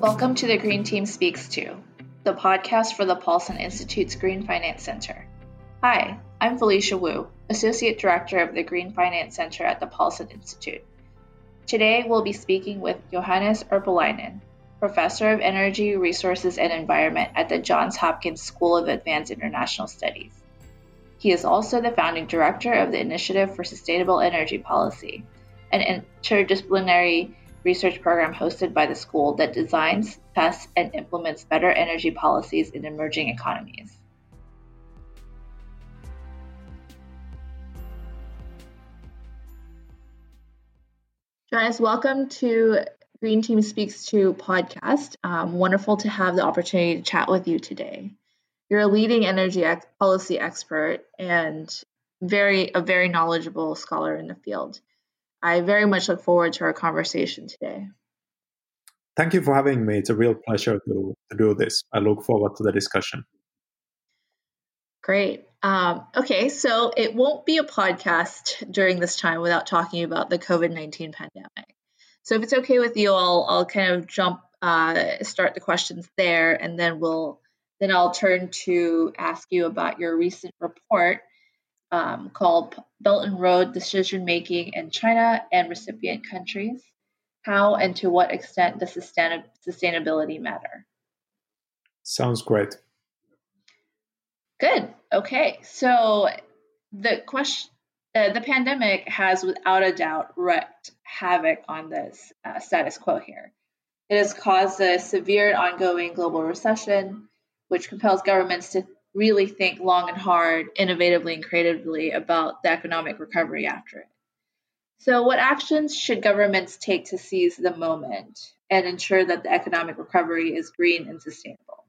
Welcome to the Green Team Speaks To, the podcast for the Paulson Institute's Green Finance Center. Hi, I'm Felicia Wu, Associate Director of the Green Finance Center at the Paulson Institute. Today we'll be speaking with Johannes Urpelainen, Professor of Energy, Resources, and Environment at the Johns Hopkins School of Advanced International Studies. He is also the founding director of the Initiative for Sustainable Energy Policy, an interdisciplinary research program hosted by the school that designs, tests, and implements better energy policies in emerging economies. Johannes, welcome to Green Team Speaks to podcast. Um, wonderful to have the opportunity to chat with you today. You're a leading energy ex- policy expert and very a very knowledgeable scholar in the field. I very much look forward to our conversation today. Thank you for having me. It's a real pleasure to, to do this. I look forward to the discussion. Great. Um, okay, so it won't be a podcast during this time without talking about the COVID 19 pandemic. So if it's okay with you, I'll, I'll kind of jump, uh, start the questions there, and then we'll then I'll turn to ask you about your recent report um, called Belt and Road Decision Making in China and Recipient Countries. How and to what extent does sustain- sustainability matter? Sounds great. Good. Okay. So the question, uh, the pandemic has without a doubt wreaked havoc on this uh, status quo here. It has caused a severe and ongoing global recession, which compels governments to really think long and hard, innovatively and creatively about the economic recovery after it. So, what actions should governments take to seize the moment and ensure that the economic recovery is green and sustainable?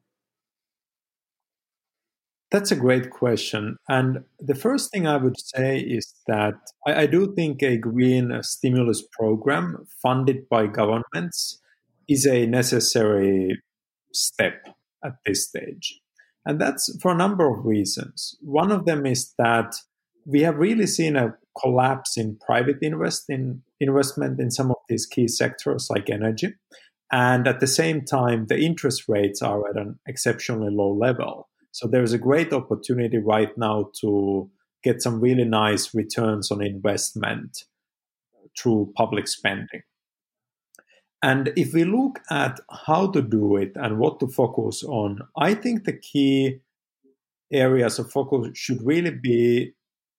That's a great question. And the first thing I would say is that I, I do think a green uh, stimulus program funded by governments is a necessary step at this stage. And that's for a number of reasons. One of them is that we have really seen a collapse in private invest in investment in some of these key sectors like energy. And at the same time, the interest rates are at an exceptionally low level. So there's a great opportunity right now to get some really nice returns on investment through public spending. And if we look at how to do it and what to focus on, I think the key areas of focus should really be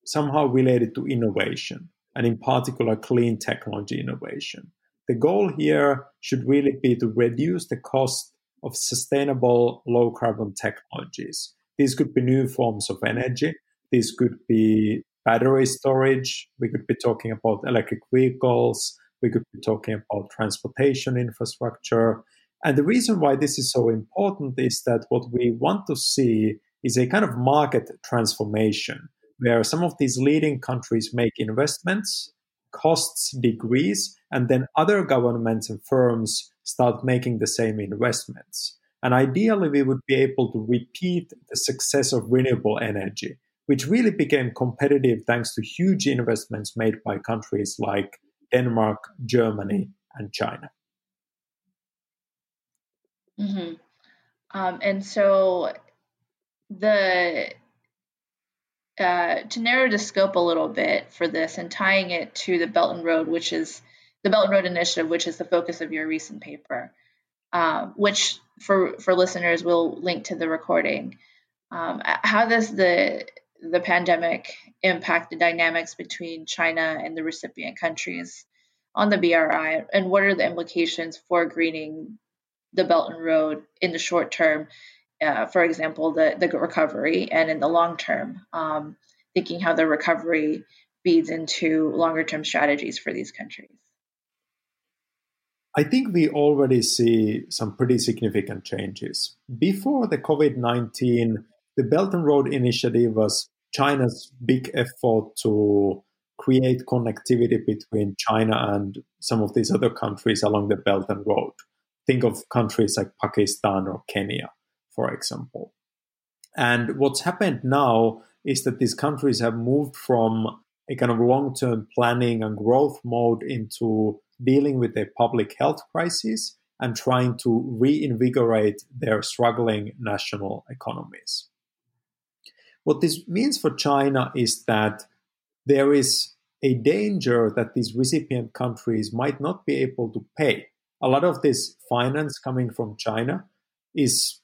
somehow related to innovation, and in particular, clean technology innovation. The goal here should really be to reduce the cost of sustainable low carbon technologies. These could be new forms of energy. These could be battery storage. We could be talking about electric vehicles, we could be talking about transportation infrastructure. And the reason why this is so important is that what we want to see is a kind of market transformation where some of these leading countries make investments, costs decrease, and then other governments and firms start making the same investments. And ideally, we would be able to repeat the success of renewable energy, which really became competitive thanks to huge investments made by countries like Denmark, Germany, and China. Mm-hmm. Um, and so the uh, to narrow the scope a little bit for this and tying it to the Belt and Road, which is the Belt and Road Initiative, which is the focus of your recent paper, um, which for for listeners will link to the recording. Um, how does the the pandemic impact the dynamics between China and the recipient countries on the BRI, and what are the implications for greening the Belt and Road in the short term, uh, for example, the, the recovery, and in the long term, um, thinking how the recovery feeds into longer term strategies for these countries? I think we already see some pretty significant changes. Before the COVID 19, the Belt and Road Initiative was China's big effort to create connectivity between China and some of these other countries along the Belt and Road. Think of countries like Pakistan or Kenya, for example. And what's happened now is that these countries have moved from a kind of long term planning and growth mode into dealing with a public health crisis and trying to reinvigorate their struggling national economies. What this means for China is that there is a danger that these recipient countries might not be able to pay. A lot of this finance coming from China is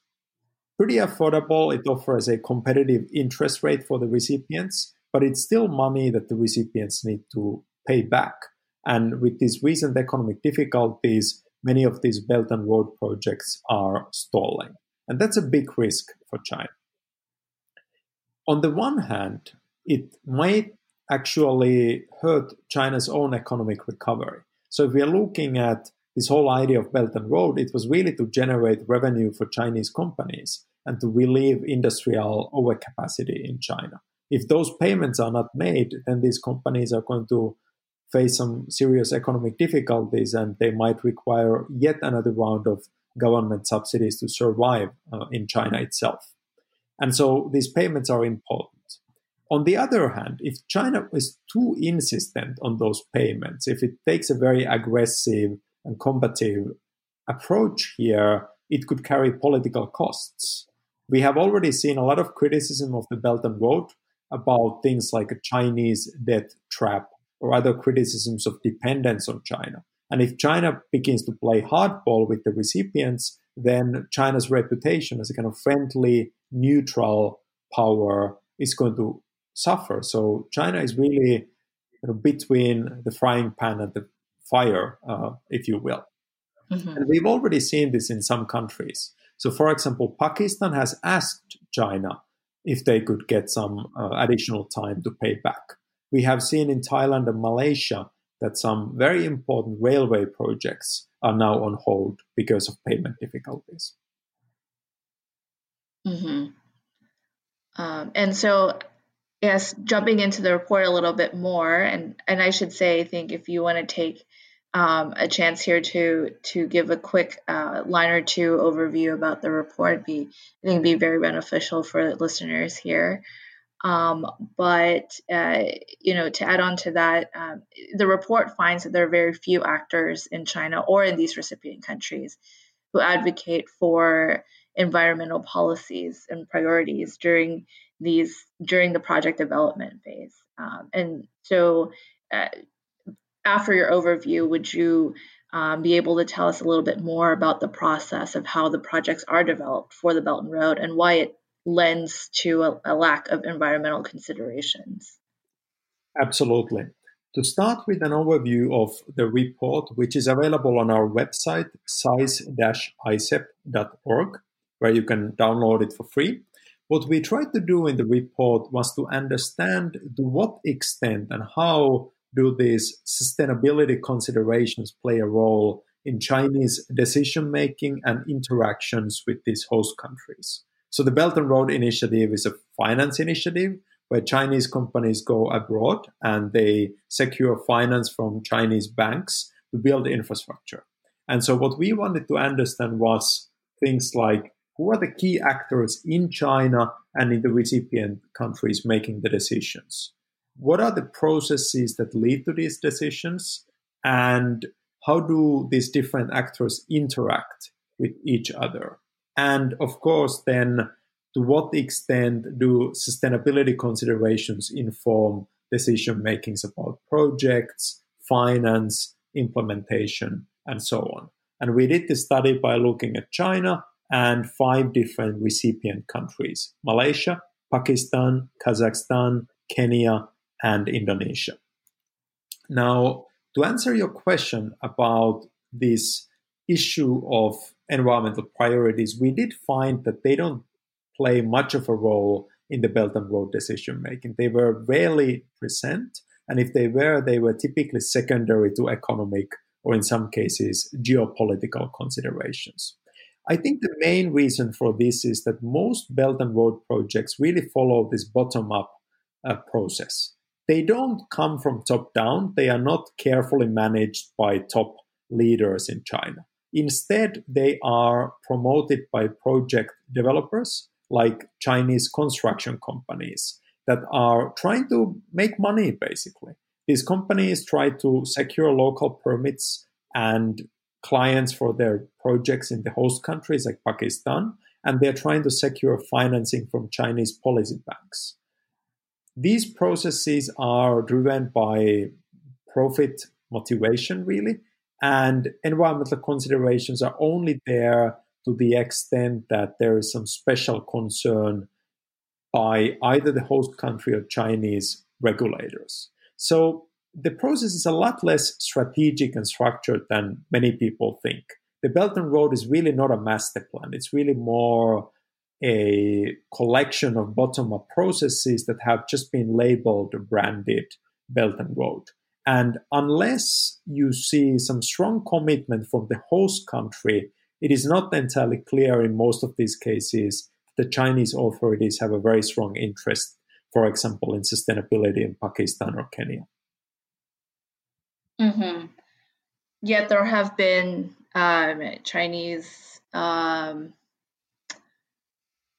pretty affordable. It offers a competitive interest rate for the recipients, but it's still money that the recipients need to pay back. And with these recent economic difficulties, many of these Belt and Road projects are stalling. And that's a big risk for China. On the one hand, it might actually hurt China's own economic recovery. So if we are looking at this whole idea of Belt and Road, it was really to generate revenue for Chinese companies and to relieve industrial overcapacity in China. If those payments are not made, then these companies are going to face some serious economic difficulties and they might require yet another round of government subsidies to survive uh, in China itself. And so these payments are important. On the other hand, if China is too insistent on those payments, if it takes a very aggressive and combative approach here, it could carry political costs. We have already seen a lot of criticism of the Belt and Road about things like a Chinese debt trap or other criticisms of dependence on China. And if China begins to play hardball with the recipients, then China's reputation as a kind of friendly, neutral power is going to suffer. So China is really you know, between the frying pan and the fire, uh, if you will. Mm-hmm. And we've already seen this in some countries. So, for example, Pakistan has asked China if they could get some uh, additional time to pay back. We have seen in Thailand and Malaysia that some very important railway projects are now on hold because of payment difficulties. Mm-hmm. Um, and so, yes, jumping into the report a little bit more, and and I should say, I think if you want to take um, a chance here to to give a quick uh, line or two overview about the report, be I think be very beneficial for listeners here. Um, but uh, you know, to add on to that, um, the report finds that there are very few actors in China or in these recipient countries who advocate for environmental policies and priorities during these during the project development phase. Um, and so, uh, after your overview, would you um, be able to tell us a little bit more about the process of how the projects are developed for the Belt and Road and why it lends to a, a lack of environmental considerations? Absolutely. To start with an overview of the report, which is available on our website, sais-isep.org, where you can download it for free. What we tried to do in the report was to understand to what extent and how do these sustainability considerations play a role in Chinese decision making and interactions with these host countries. So the Belt and Road Initiative is a finance initiative where Chinese companies go abroad and they secure finance from Chinese banks to build infrastructure. And so what we wanted to understand was things like who are the key actors in China and in the recipient countries making the decisions? What are the processes that lead to these decisions? And how do these different actors interact with each other? And of course, then to what extent do sustainability considerations inform decision makings about projects, finance, implementation, and so on? And we did this study by looking at China and five different recipient countries Malaysia, Pakistan, Kazakhstan, Kenya, and Indonesia. Now, to answer your question about this issue of environmental priorities, we did find that they don't play much of a role in the Belt and Road decision making. They were rarely present, and if they were, they were typically secondary to economic or, in some cases, geopolitical considerations. I think the main reason for this is that most Belt and Road projects really follow this bottom up uh, process. They don't come from top down, they are not carefully managed by top leaders in China. Instead, they are promoted by project developers like Chinese construction companies that are trying to make money, basically. These companies try to secure local permits and clients for their projects in the host countries like Pakistan, and they're trying to secure financing from Chinese policy banks. These processes are driven by profit motivation, really, and environmental considerations are only there to the extent that there is some special concern by either the host country or Chinese regulators. So the process is a lot less strategic and structured than many people think. The Belt and Road is really not a master plan, it's really more a collection of bottom up processes that have just been labeled or branded Belt and Road. And unless you see some strong commitment from the host country, it is not entirely clear in most of these cases the Chinese authorities have a very strong interest, for example, in sustainability in Pakistan or Kenya. Mm-hmm. Yet there have been um, Chinese, um,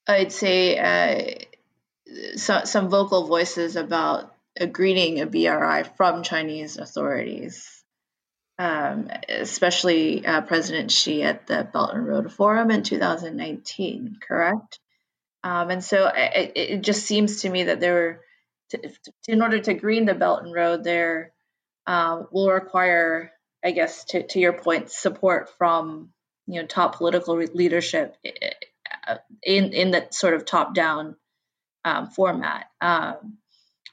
I'd say, uh, so, some vocal voices about agreeing a BRI from Chinese authorities. Um, especially uh, President Xi at the Belt and Road Forum in 2019, correct? Um, and so it, it, just seems to me that there, to, in order to green the Belt and Road, there um, will require, I guess, to, to your point, support from you know top political leadership in in that sort of top down um, format. Um,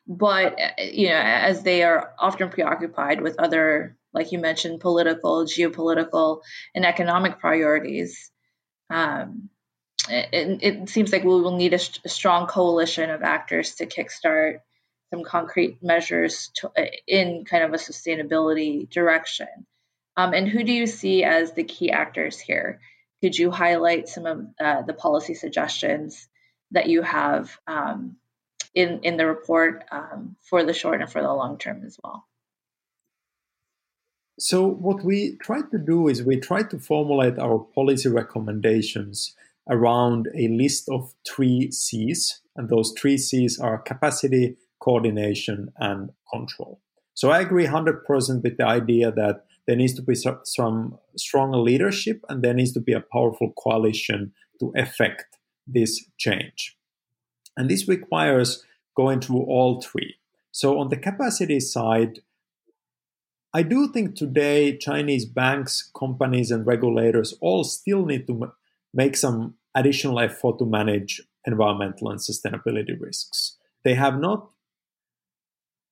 but you know, as they are often preoccupied with other, like you mentioned, political, geopolitical, and economic priorities. Um, it, it, seems like we will need a, a strong coalition of actors to kickstart some concrete measures to, uh, in kind of a sustainability direction. Um, and who do you see as the key actors here? Could you highlight some of uh, the policy suggestions that you have um, in in the report um, for the short and for the long term as well? So what we try to do is we try to formulate our policy recommendations around a list of three C's, and those three C's are capacity, coordination, and control. So I agree 100% with the idea that there needs to be some strong leadership and there needs to be a powerful coalition to effect this change. And this requires going through all three. So on the capacity side, I do think today Chinese banks, companies, and regulators all still need to make some additional effort to manage environmental and sustainability risks. They have not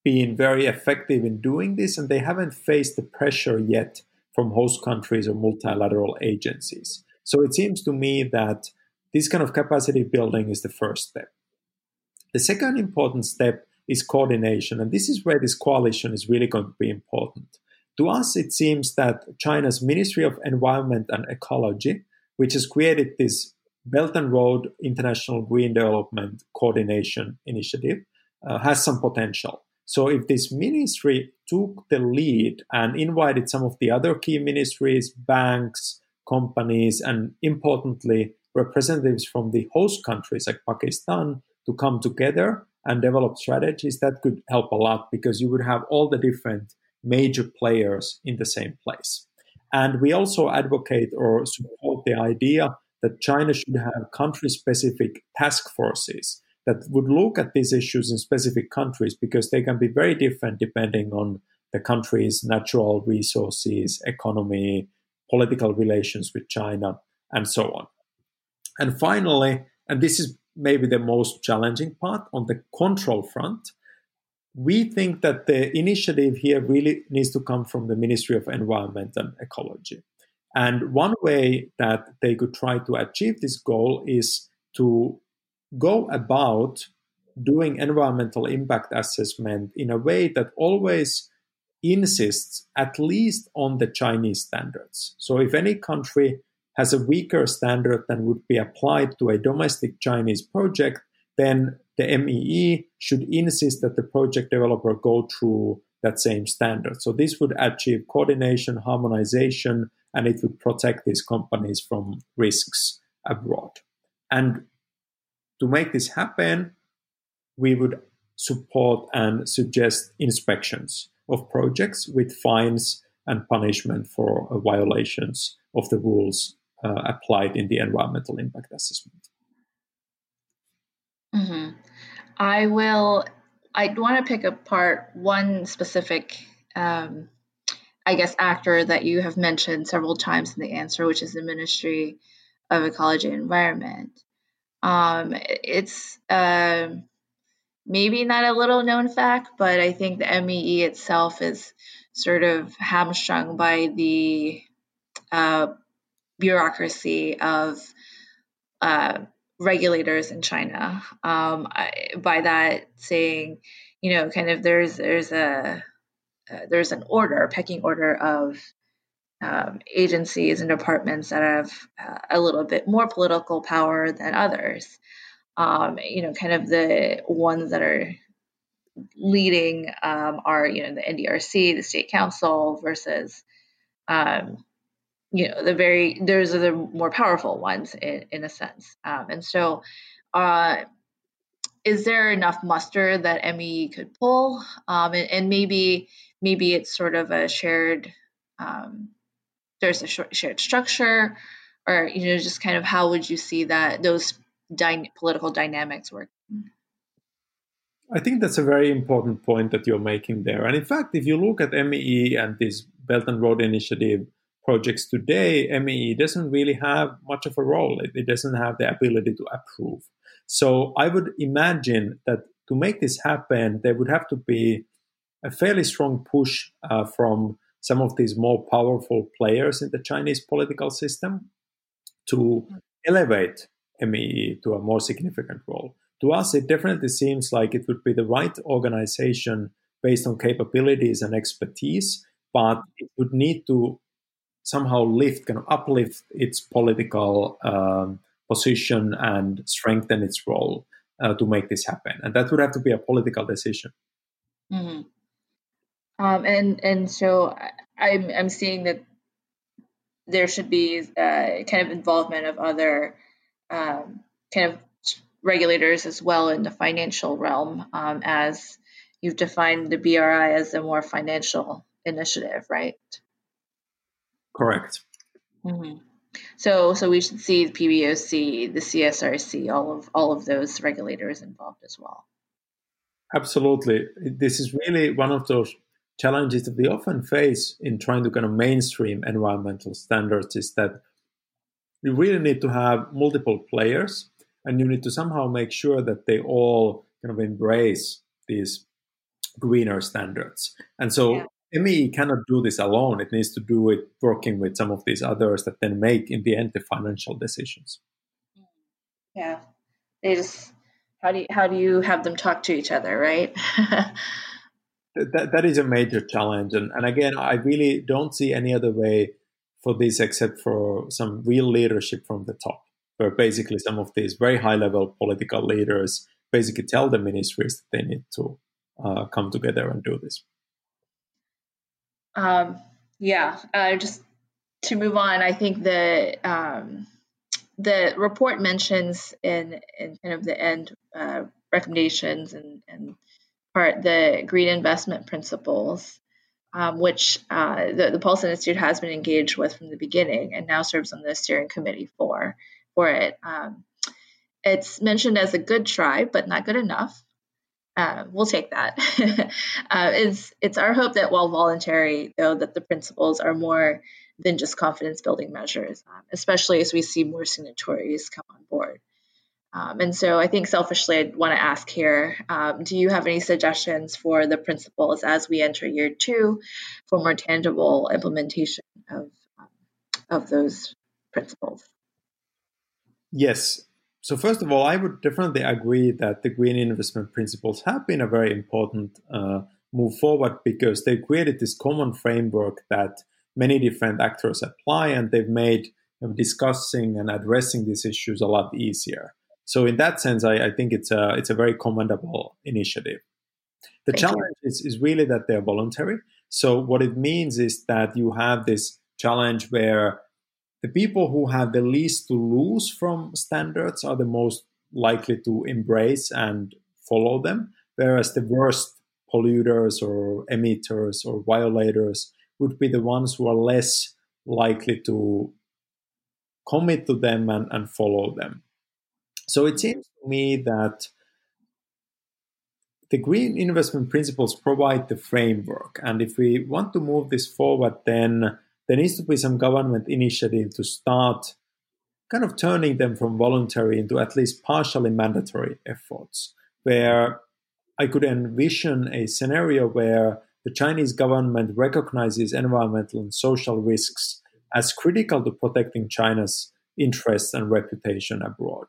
been very effective in doing this, and they haven't faced the pressure yet from host countries or multilateral agencies. So it seems to me that this kind of capacity building is the first step. The second important step is coordination, and this is where this coalition is really going to be important. To us, it seems that China's Ministry of Environment and Ecology, which has created this Belt and Road International Green Development Coordination Initiative, uh, has some potential. So if this ministry took the lead and invited some of the other key ministries, banks, companies, and importantly, representatives from the host countries like Pakistan to come together and develop strategies, that could help a lot because you would have all the different major players in the same place. And we also advocate or support the idea that China should have country specific task forces that would look at these issues in specific countries because they can be very different depending on the country's natural resources, economy, political relations with China, and so on. And finally, and this is maybe the most challenging part on the control front, we think that the initiative here really needs to come from the Ministry of Environment and Ecology. And one way that they could try to achieve this goal is to go about doing environmental impact assessment in a way that always insists at least on the Chinese standards. So if any country has a weaker standard than would be applied to a domestic Chinese project, then the MEE should insist that the project developer go through that same standard. So this would achieve coordination, harmonization, and it would protect these companies from risks abroad. And to make this happen, we would support and suggest inspections of projects with fines and punishment for uh, violations of the rules uh, applied in the environmental impact assessment. Mm-hmm. I will. I want to pick apart one specific, um, I guess, actor that you have mentioned several times in the answer, which is the Ministry of Ecology and Environment. Um, it's uh, maybe not a little known fact, but I think the MEE itself is sort of hamstrung by the uh, bureaucracy of uh, regulators in China. Um, I, by that saying, you know, kind of there's there's a uh, there's an order, pecking order of um, agencies and departments that have uh, a little bit more political power than others. Um, you know, kind of the ones that are leading um, are you know the NDRC, the state council versus um, you know the very those are the more powerful ones in, in a sense. Um, and so, uh, is there enough muster that ME could pull? Um, and, and, maybe maybe it's sort of a shared there's a shared structure, or you know just kind of how would you see that those dy- political dynamics work? I think that's a very important point that you're making there. And in fact, if you look at MEE and this Belt and Road Initiative projects today, MEE doesn't really have much of a role. It, it doesn't have the ability to approve. So I would imagine that to make this happen, there would have to be a fairly strong push uh, from some of these more powerful players in the Chinese political system to elevate MEE to a more significant role to us, it definitely seems like it would be the right organization based on capabilities and expertise, but it would need to somehow lift, kind of uplift its political um, position and strengthen its role uh, to make this happen. And that would have to be a political decision. Mm-hmm. Um, and and so I'm I'm seeing that there should be uh, kind of involvement of other um, kind of regulators as well in the financial realm, um, as you've defined the BRI as a more financial initiative, right? Correct. Mm-hmm. So, so we should see the PBOC, the CSRC, all of all of those regulators involved as well. Absolutely, this is really one of those challenges that we often face in trying to kind of mainstream environmental standards. Is that you really need to have multiple players and you need to somehow make sure that they all kind of embrace these greener standards. And so yeah. MEE cannot do this alone. It needs to do it working with some of these others that then make, in the end, the financial decisions. Yeah, they just how do you, how do you have them talk to each other, right? that that is a major challenge, and and again, I really don't see any other way for this except for some real leadership from the top where basically some of these very high level political leaders basically tell the ministries that they need to uh, come together and do this. Um, yeah, uh, just to move on, I think the um, the report mentions in in kind of the end uh, recommendations and, and part the green investment principles, um, which uh, the, the Paulson Institute has been engaged with from the beginning and now serves on the steering committee for for it. Um, it's mentioned as a good try, but not good enough. Uh, we'll take that. uh, it's it's our hope that while voluntary, though, that the principles are more than just confidence building measures, um, especially as we see more signatories come on board. Um, and so I think selfishly, I'd want to ask here um, do you have any suggestions for the principles as we enter year two for more tangible implementation of, um, of those principles? Yes. So first of all, I would definitely agree that the green investment principles have been a very important uh, move forward because they created this common framework that many different actors apply, and they've made discussing and addressing these issues a lot easier. So in that sense, I, I think it's a it's a very commendable initiative. The Thank challenge is, is really that they're voluntary. So what it means is that you have this challenge where the people who have the least to lose from standards are the most likely to embrace and follow them, whereas the worst polluters or emitters or violators would be the ones who are less likely to commit to them and, and follow them. So it seems to me that the green investment principles provide the framework. And if we want to move this forward, then there needs to be some government initiative to start kind of turning them from voluntary into at least partially mandatory efforts, where I could envision a scenario where the Chinese government recognizes environmental and social risks as critical to protecting China's interests and reputation abroad.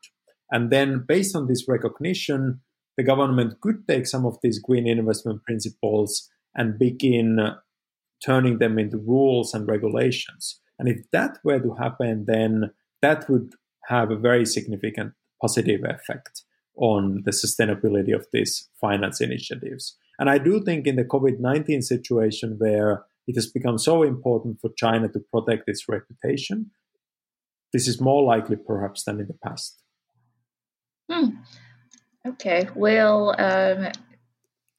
And then, based on this recognition, the government could take some of these green investment principles and begin turning them into rules and regulations. And if that were to happen, then that would have a very significant positive effect on the sustainability of these finance initiatives. And I do think in the COVID 19 situation where it has become so important for China to protect its reputation, this is more likely perhaps than in the past. Hmm. Okay, well, um,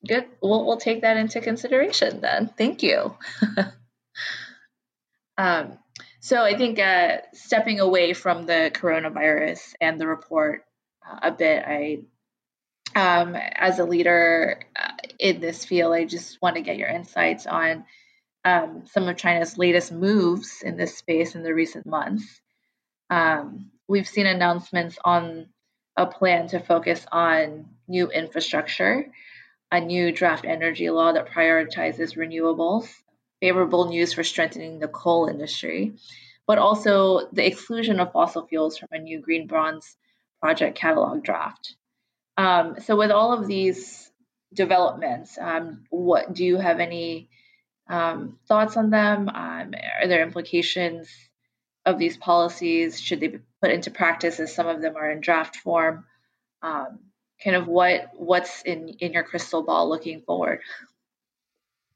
good. We'll, we'll take that into consideration then. Thank you. um, so I think uh, stepping away from the coronavirus and the report uh, a bit, I, um, as a leader uh, in this field, I just want to get your insights on um, some of China's latest moves in this space in the recent months. Um, we've seen announcements on a plan to focus on new infrastructure, a new draft energy law that prioritizes renewables, favorable news for strengthening the coal industry, but also the exclusion of fossil fuels from a new green bonds project catalog draft. Um, so, with all of these developments, um, what do you have any um, thoughts on them? Um, are there implications of these policies? Should they put into practice as some of them are in draft form? Um, kind of what what's in in your crystal ball looking forward?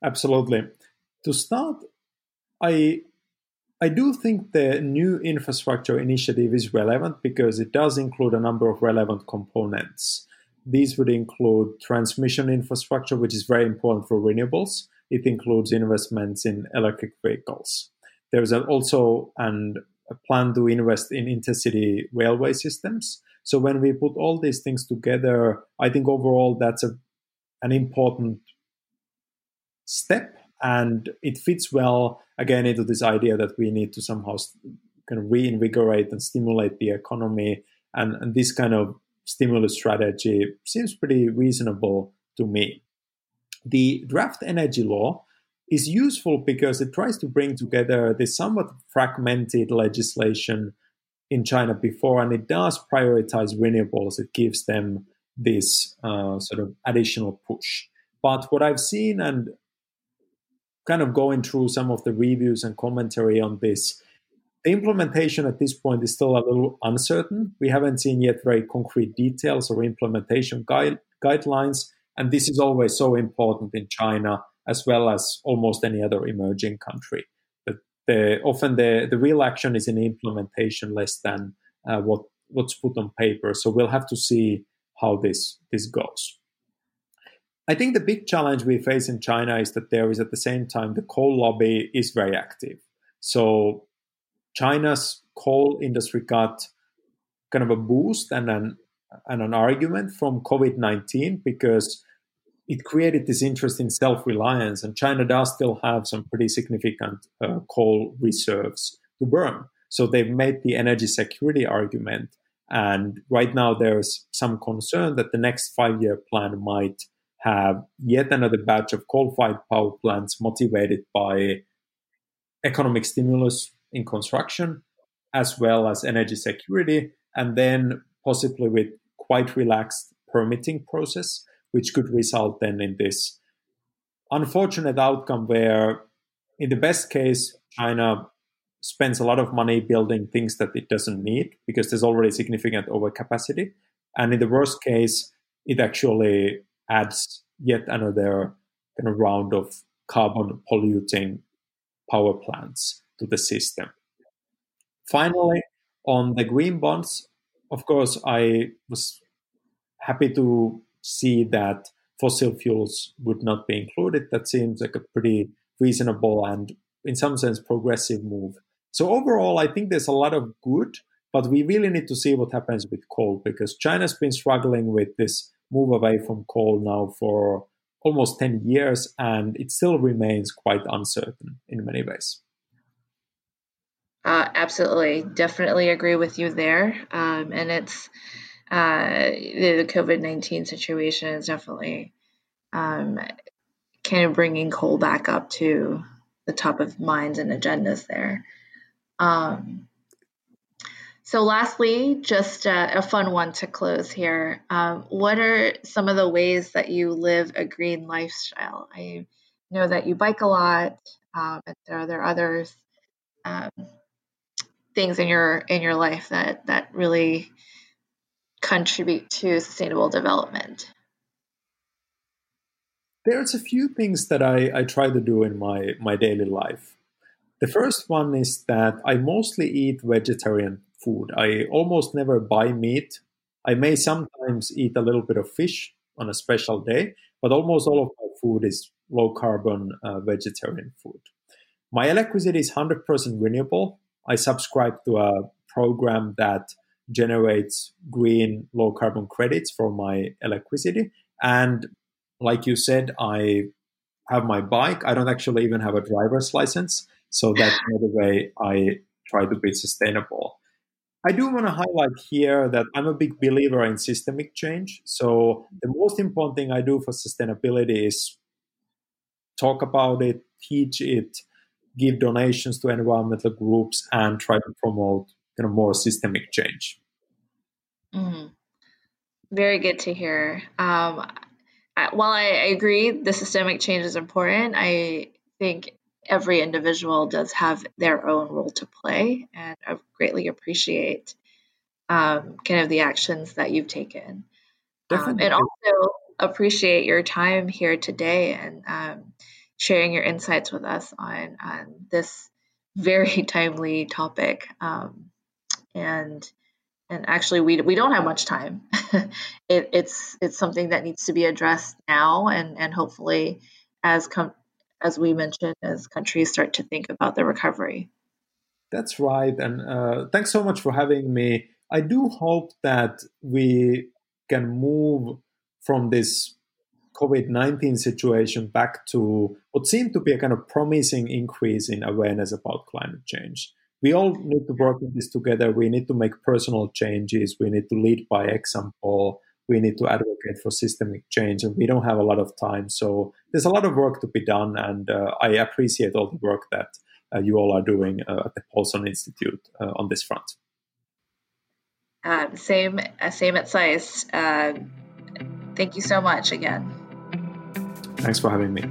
Absolutely. To start, I I do think the new infrastructure initiative is relevant because it does include a number of relevant components. These would include transmission infrastructure, which is very important for renewables. It includes investments in electric vehicles. There's also an, plan to invest in intercity railway systems. So when we put all these things together, I think overall that's a, an important step and it fits well again into this idea that we need to somehow kind of reinvigorate and stimulate the economy and, and this kind of stimulus strategy seems pretty reasonable to me the draft energy law is useful because it tries to bring together this somewhat fragmented legislation in China before, and it does prioritize renewables. It gives them this uh, sort of additional push. But what I've seen and kind of going through some of the reviews and commentary on this, the implementation at this point is still a little uncertain. We haven't seen yet very concrete details or implementation guide, guidelines. And this is always so important in China as well as almost any other emerging country. But the, often the, the real action is in implementation less than uh, what, what's put on paper. So we'll have to see how this, this goes. I think the big challenge we face in China is that there is at the same time the coal lobby is very active. So China's coal industry got kind of a boost and an and an argument from COVID nineteen because it created this interest in self-reliance, and China does still have some pretty significant uh, coal reserves to burn. So they've made the energy security argument, and right now there's some concern that the next five-year plan might have yet another batch of coal-fired power plants motivated by economic stimulus in construction, as well as energy security, and then possibly with quite relaxed permitting process which could result then in this unfortunate outcome where, in the best case, China spends a lot of money building things that it doesn't need because there's already significant overcapacity. And in the worst case, it actually adds yet another kind of round of carbon polluting power plants to the system. Finally, on the green bonds, of course, I was happy to see that fossil fuels would not be included. That seems like a pretty reasonable and in some sense, progressive move. So overall, I think there's a lot of good, but we really need to see what happens with coal because China's been struggling with this move away from coal now for almost 10 years, and it still remains quite uncertain in many ways. Uh, absolutely, definitely agree with you there. Um, and it's uh, the COVID 19 situation is definitely um, kind of bringing coal back up to the top of minds and agendas there. Um, so, lastly, just uh, a fun one to close here. Um, what are some of the ways that you live a green lifestyle? I know that you bike a lot, um, and there are there others um, things in your in your life that that really contribute to sustainable development? There's a few things that I, I try to do in my, my daily life. The first one is that I mostly eat vegetarian food. I almost never buy meat. I may sometimes eat a little bit of fish on a special day, but almost all of my food is low carbon uh, vegetarian food. My electricity is 100% renewable. I subscribe to a program that generates green low carbon credits for my electricity. And like you said, I have my bike. I don't actually even have a driver's license. So that's another way I try to be sustainable. I do want to highlight here that I'm a big believer in systemic change. So the most important thing I do for sustainability is talk about it, teach it, give donations to environmental groups, and try to promote kind of more systemic change. Mm. Very good to hear. Um, I, while I, I agree the systemic change is important, I think every individual does have their own role to play, and I greatly appreciate um, kind of the actions that you've taken. Um, and also appreciate your time here today and um, sharing your insights with us on, on this very timely topic. Um, and and actually we we don't have much time. it, it's it's something that needs to be addressed now, and and hopefully, as com- as we mentioned, as countries start to think about the recovery. That's right, and uh, thanks so much for having me. I do hope that we can move from this COVID 19 situation back to what seemed to be a kind of promising increase in awareness about climate change we all need to work on this together. We need to make personal changes. We need to lead by example. We need to advocate for systemic change, and we don't have a lot of time. So there's a lot of work to be done, and uh, I appreciate all the work that uh, you all are doing uh, at the Paulson Institute uh, on this front. Um, same, uh, same at. Uh, thank you so much again. Thanks for having me.